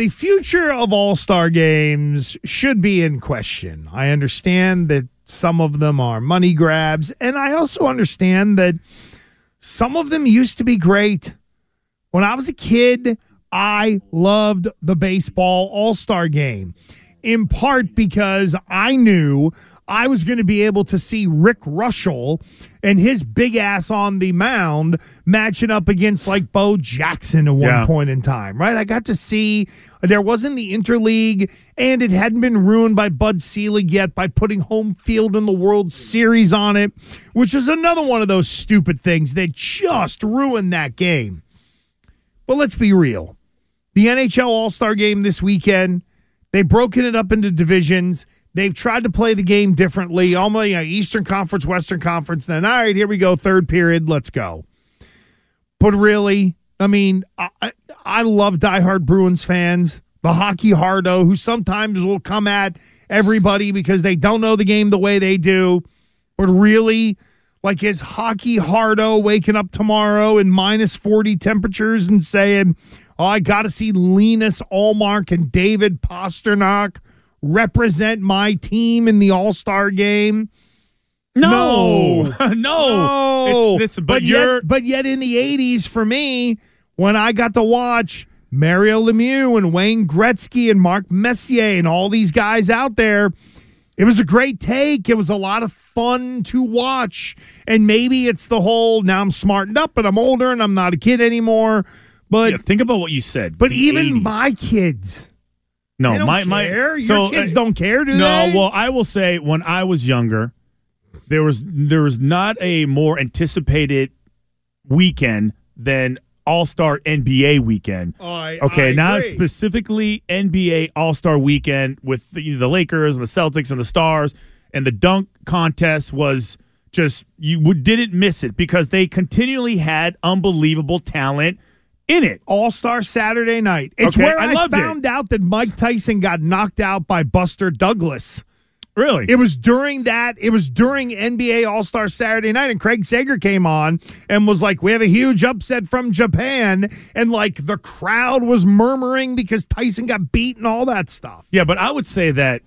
the future of All Star games should be in question. I understand that some of them are money grabs, and I also understand that some of them used to be great. When I was a kid, I loved the baseball All Star game, in part because I knew I was going to be able to see Rick Reuschel and his big ass on the mound matching up against like Bo Jackson at one Yeah. point in time, right? I got to see there wasn't the interleague and it hadn't been ruined by Bud Selig yet by putting home field in the World Series on it, which is another one of those stupid things that just ruined that game. But let's be real. The NHL All Star game this weekend, they've broken it up into divisions. They've tried to play the game differently. Almost you uh, know, Eastern Conference, Western Conference. Then, all right, here we go. Third period. Let's go. But really, I mean, I, I- love diehard Bruins fans, the hockey hardo, who sometimes will come at everybody because they don't know the game the way they do. But really, like is hockey hardo waking up tomorrow in minus 40 temperatures and saying, Oh, I got to see Linus Ullmark and David Pastrnak represent my team in the All Star game. No, No. no. It's, listen, but, yet, you're but yet in the 80s for me, when I got to watch Mario Lemieux and Wayne Gretzky and Mark Messier and all these guys out there, it was a great take. It was a lot of fun to watch. And maybe it's the whole now I'm smartened up and I'm older and I'm not a kid anymore. But yeah, think about what you said. but even 80s. my kids, no, my care. my Your so kids uh, don't care, do no, they? well, I will say when I was younger, there was there was not a more anticipated weekend than All Star NBA weekend. I- Okay, I now agree. specifically NBA All Star Weekend with the, the Lakers and the Celtics and the Stars and the dunk contest was just you would, didn't miss it because they continually had unbelievable talent in it. All Star Saturday night. It's Okay, where I I, loved it. found out that Mike Tyson got knocked out by Buster Douglas. Really, It was during that. It was during NBA All Star Saturday night, and Craig Sager came on and was like, "We have a huge upset from Japan," and like the crowd was murmuring because Tyson got beat and all that stuff. Yeah, but I would say that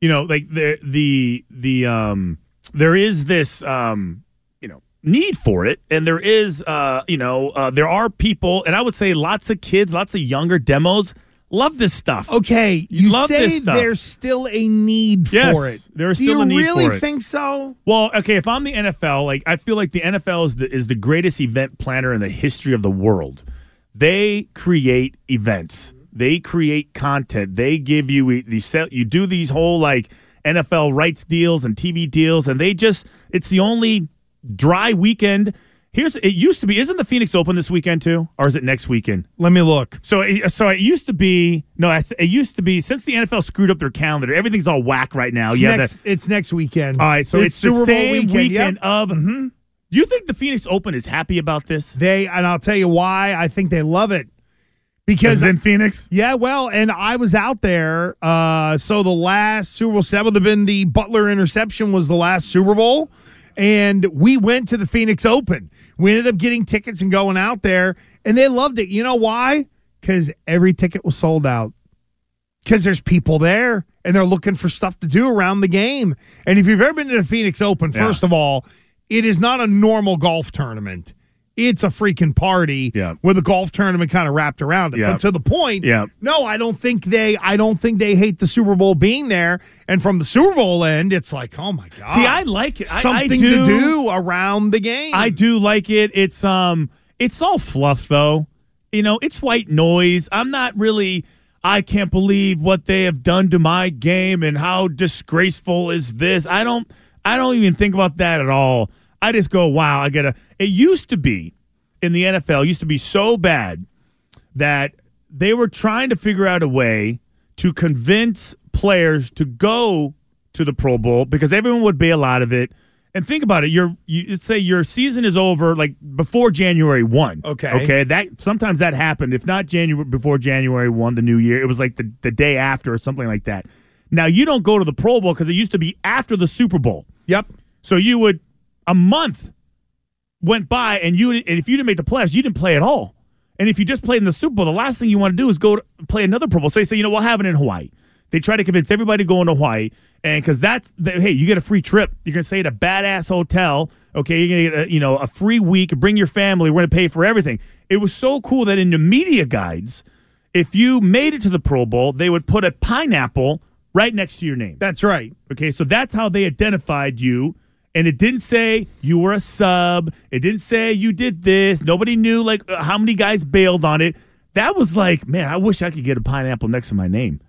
you know, like the the the um there is this um need for it, and there is uh you know uh, there are people, and I would say lots of kids, lots of younger demos love this stuff. Okay, You you, love say this stuff. there's still a need Yes, for it. there is still a need really for it. Do you really think so? Well, okay, if I'm the NFL, like I feel like the NFL is the is the greatest event planner in the history of the world. They create events. They create content. They give you the you do these whole like NFL rights deals and TV deals and they just it's the only dry weekend. Here's it used to be isn't the Phoenix Open this weekend too or is it next weekend? Let me look. So, it, so it used to be no. It used to be since the NFL screwed up their calendar. Everything's all whack right now. It's, Yeah, next, it's next weekend. all right, so it's, Super the Bowl same weekend. weekend, Yep. of. Do you think the Phoenix Open is happy about this? They and I'll tell you why. I think they love it Because in Phoenix, yeah, well, and I was out there. Uh, so the last Super Bowl seven would have been the Butler interception was the last Super Bowl, and we went to the Phoenix Open. We ended up getting tickets and going out there, and they loved it. You know why? Because every ticket was sold out. Because there's people there and they're looking for stuff to do around the game. And if you've ever been to the Phoenix Open, Yeah. first of all, it is not a normal golf tournament. It's a freaking party Yeah. with a golf tournament kind of wrapped around it. Yeah. But to the point, Yeah. no, I don't think they I don't think they hate the Super Bowl being there. And from the Super Bowl end, it's like, oh my God. see, I like it. I- I something do- to do around the game. I do like it. It's um, it's all fluff though. You know, it's white noise. I'm not really. I can't believe what they have done to my game and how disgraceful is this. I don't. I don't even think about that at all. I just go, wow. I gotta. It used to be in the NFL. Used to be so bad that they were trying to figure out a way to convince players to go to the Pro Bowl because everyone would bail out of it. And think about it. Your you let's say your season is over like before January one. Okay. Okay. That sometimes that happened. If not January before January one, the new year, it was like the, the day after or something like that. Now you don't go to the Pro Bowl because it used to be after the Super Bowl. Yep. So you would a month went by and you and if you didn't make the playoffs, you didn't play at all. And if you just played in the Super Bowl, the last thing you want to do is go play another Pro Bowl. So they say, you know, we'll have it in Hawaii. They try to convince everybody to go into Hawaii, and because that's the, hey, you get a free trip. You're gonna stay at a badass hotel. Okay, you're gonna get a, you know a free week. Bring your family. We're gonna pay for everything. It was so cool that in the media guides, if you made it to the Pro Bowl, they would put a pineapple right next to your name. That's right. Okay, so that's how they identified you. And it didn't say you were a sub. It didn't say you did this. Nobody knew like uh, how many guys bailed on it. That was like, man, I wish I could get a pineapple next to my name.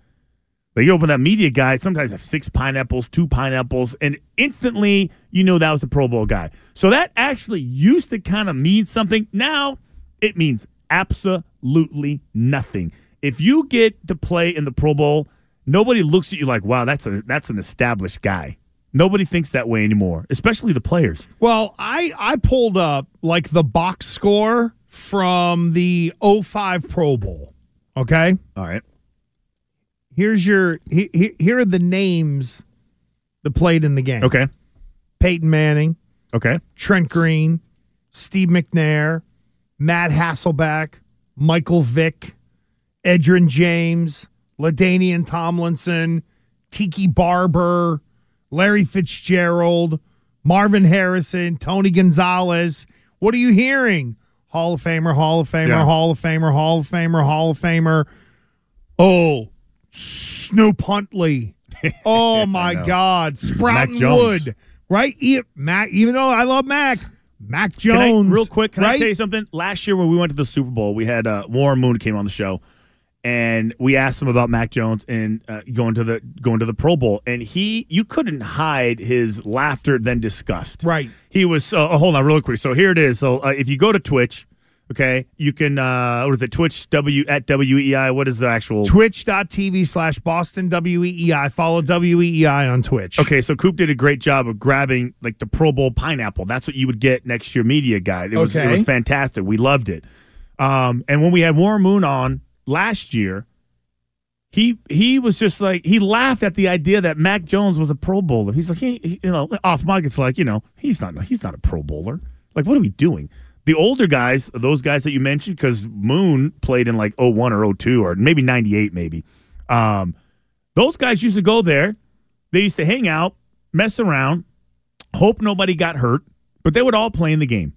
But you open that media guide, sometimes have six pineapples, two pineapples, and instantly you know that was the Pro Bowl guy. So that actually used to kind of mean something. Now it means absolutely nothing. If you get to play in the Pro Bowl, nobody looks at you like, wow, that's a that's an established guy. Nobody thinks that way anymore, especially the players. Well, I I pulled up like the box score from the 05 Pro Bowl. Okay? All right. Here's your he, he, here are the names that played in the game. Okay. Peyton Manning, Okay. Trent Green, Steve McNair, Matt Hasselbeck, Michael Vick, Edgerrin James, LaDainian Tomlinson, Tiki Barber, Larry Fitzgerald, Marvin Harrison, Tony Gonzalez. What are you hearing? Hall of Famer, Hall of Famer, Yeah. Hall of Famer, Hall of Famer, Hall of Famer. Oh, Snoop Huntley. Oh my. God, Sprout Wood, right? E- Mac, even though I love Mac, Mac Can I, Jones. real quick, can I right? tell you something? Last year when we went to the Super Bowl, we had uh, Warren Moon came on the show, and we asked him about Mac Jones and uh, going to the going to the Pro Bowl, and he you couldn't hide his laughter than disgust. Right. He was. Uh, hold on, real quick. So here it is. So uh, if you go to Twitch, okay, you can. Uh, what is it? Twitch W at WEI. What is the actual? Twitch.tv slash Boston WEEI. Follow WEEI on Twitch. Okay, so Coop did a great job of grabbing like the Pro Bowl pineapple. That's what you would get next to your media guide. It was it was fantastic. We loved it. Um, and when we had Warren Moon on last year, he he was just like he laughed at the idea that Mac Jones was a Pro Bowler. He's like, he, he- you know, off mic, it's like, you know, he's not he's not a Pro Bowler. Like, what are we doing? The older guys, those guys that you mentioned, because Moon played in like 01 or 02 or maybe 98, maybe. Um, those guys used to go there. They used to hang out, mess around, hope nobody got hurt, but they would all play in the game.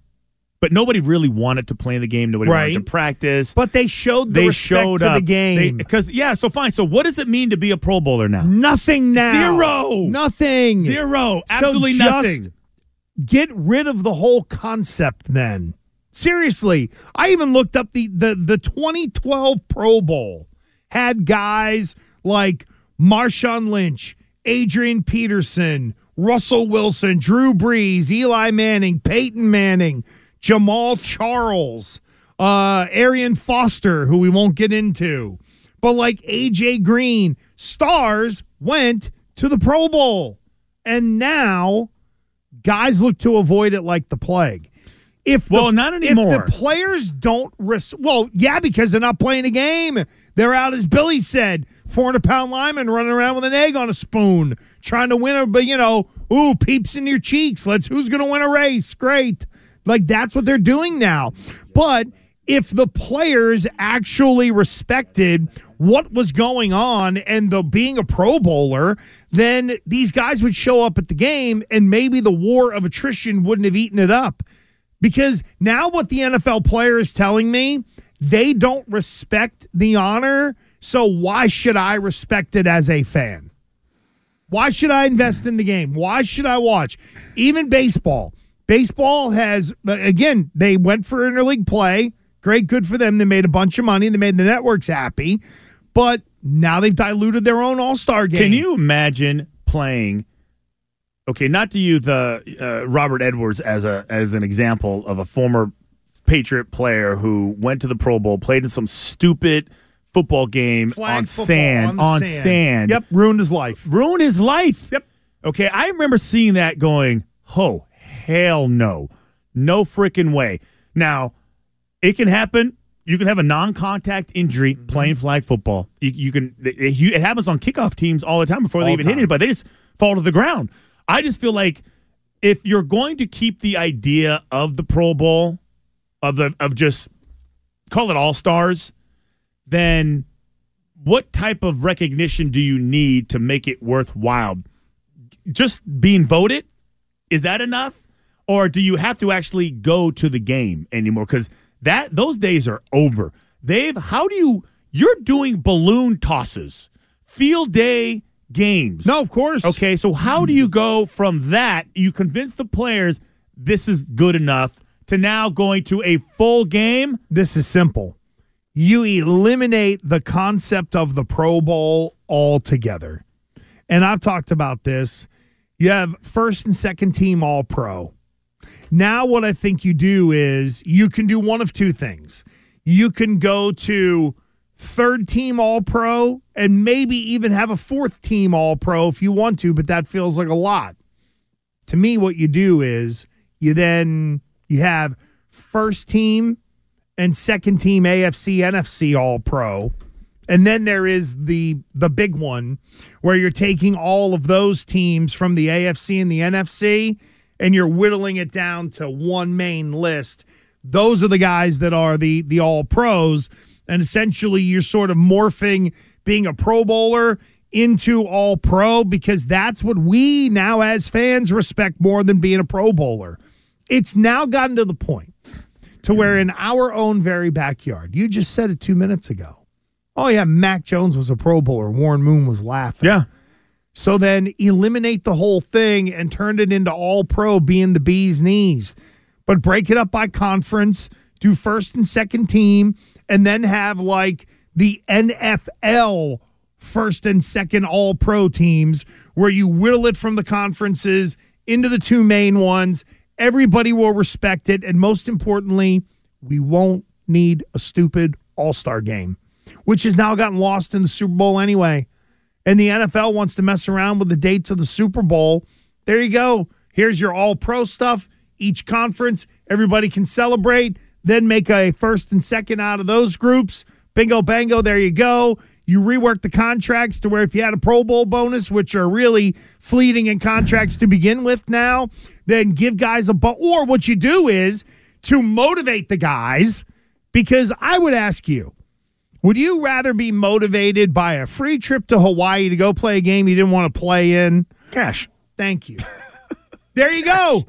But nobody really wanted to play in the game. Nobody Right. wanted to practice. But they showed the they respect showed to up the game. because yeah. So fine. So what does it mean to be a Pro Bowler now? Nothing now. Zero. Nothing. Zero. So Absolutely just nothing. Get rid of the whole concept then. Seriously. I even looked up the the, the 2012 Pro Bowl had guys like Marshawn Lynch, Adrian Peterson, Russell Wilson, Drew Brees, Eli Manning, Peyton Manning, Jamaal Charles, uh, Arian Foster, who we won't get into. But like AJ Green, stars went to the Pro Bowl. And now guys look to avoid it like the plague. If the, Well, not anymore. If the players don't risk, well, yeah, because they're not playing a game. They're out, as Billy said, 400 pound lineman running around with an egg on a spoon, trying to win a, but you know, ooh, peeps in your cheeks. Let's, who's going to win a race? Great. Like that's what they're doing now. But if the players actually respected what was going on and the being a pro bowler, then these guys would show up at the game and maybe the war of attrition wouldn't have eaten it up. Because now what the NFL player is telling me, they don't respect the honor. So why should I respect it as a fan? Why should I invest in the game? Why should I watch? Even baseball. Baseball has, again, they went for interleague play. Great, good for them. They made a bunch of money. They made the networks happy. But now they've diluted their own all star game. Can you imagine playing? Okay, not to use uh, uh, Robert Edwards as a as an example of a former Patriot player who went to the Pro Bowl, played in some stupid football game Flag on football sand, the on sand. Yep, ruined his life. ruined his life. Yep. Okay, I remember seeing that going, oh, hell no. No freaking way. Now, it can happen. You can have a non contact injury Mm-hmm. playing flag football. You, you can, it, it happens on kickoff teams all the time before they even the hit time. anybody. They just fall to the ground. I just feel like if you're going to keep the idea of the Pro Bowl, of the of just call it all stars, then what type of recognition do you need to make it worthwhile? Just being voted, is that enough? Or do you have to actually go to the game anymore? Because that those days are over. They've how do you you're doing balloon tosses, field day games. No, of course. Okay, so how do you go from that? You convince the players this is good enough to now going to a full game. This is simple. You eliminate the concept of the Pro Bowl altogether. And I've talked about this. You have first and second team all pro. Now, what I think you do is you can do one of two things. You can go to third team all pro and maybe even have a fourth team all pro if you want to, but that feels like a lot. To me, what you do is you then you have first team and second team AFC NFC all pro. And then there is the the big one where you're taking all of those teams from the AFC and the NFC and you're whittling it down to one main list. Those are the guys that are the the all pros and essentially you're sort of morphing being a pro bowler into all pro because that's what we now as fans respect more than being a pro bowler. It's now gotten to the point to where in our own very backyard, you just said it 2 minutes ago oh yeah, Mac Jones was a Pro Bowler. Warren Moon was laughing. Yeah. So then eliminate the whole thing and turn it into all pro being the bee's knees. But break it up by conference, do first and second team, and then have like the NFL first and second all pro teams where you whittle it from the conferences into the two main ones. Everybody will respect it. And most importantly, we won't need a stupid all star game which has now gotten lost in the Super Bowl anyway. And the NFL wants to mess around with the dates of the Super Bowl. There you go. Here's your all pro stuff. Each conference, everybody can celebrate, then make a first and second out of those groups. Bingo, bango, there you go. You rework the contracts to where if you had a Pro Bowl bonus, which are really fleeting in contracts to begin with now, then give guys a but. Or what you do is to motivate the guys, because I would ask you, would you rather be motivated by a free trip to Hawaii to go play a game you didn't want to play in? Cash. Thank you. there you go.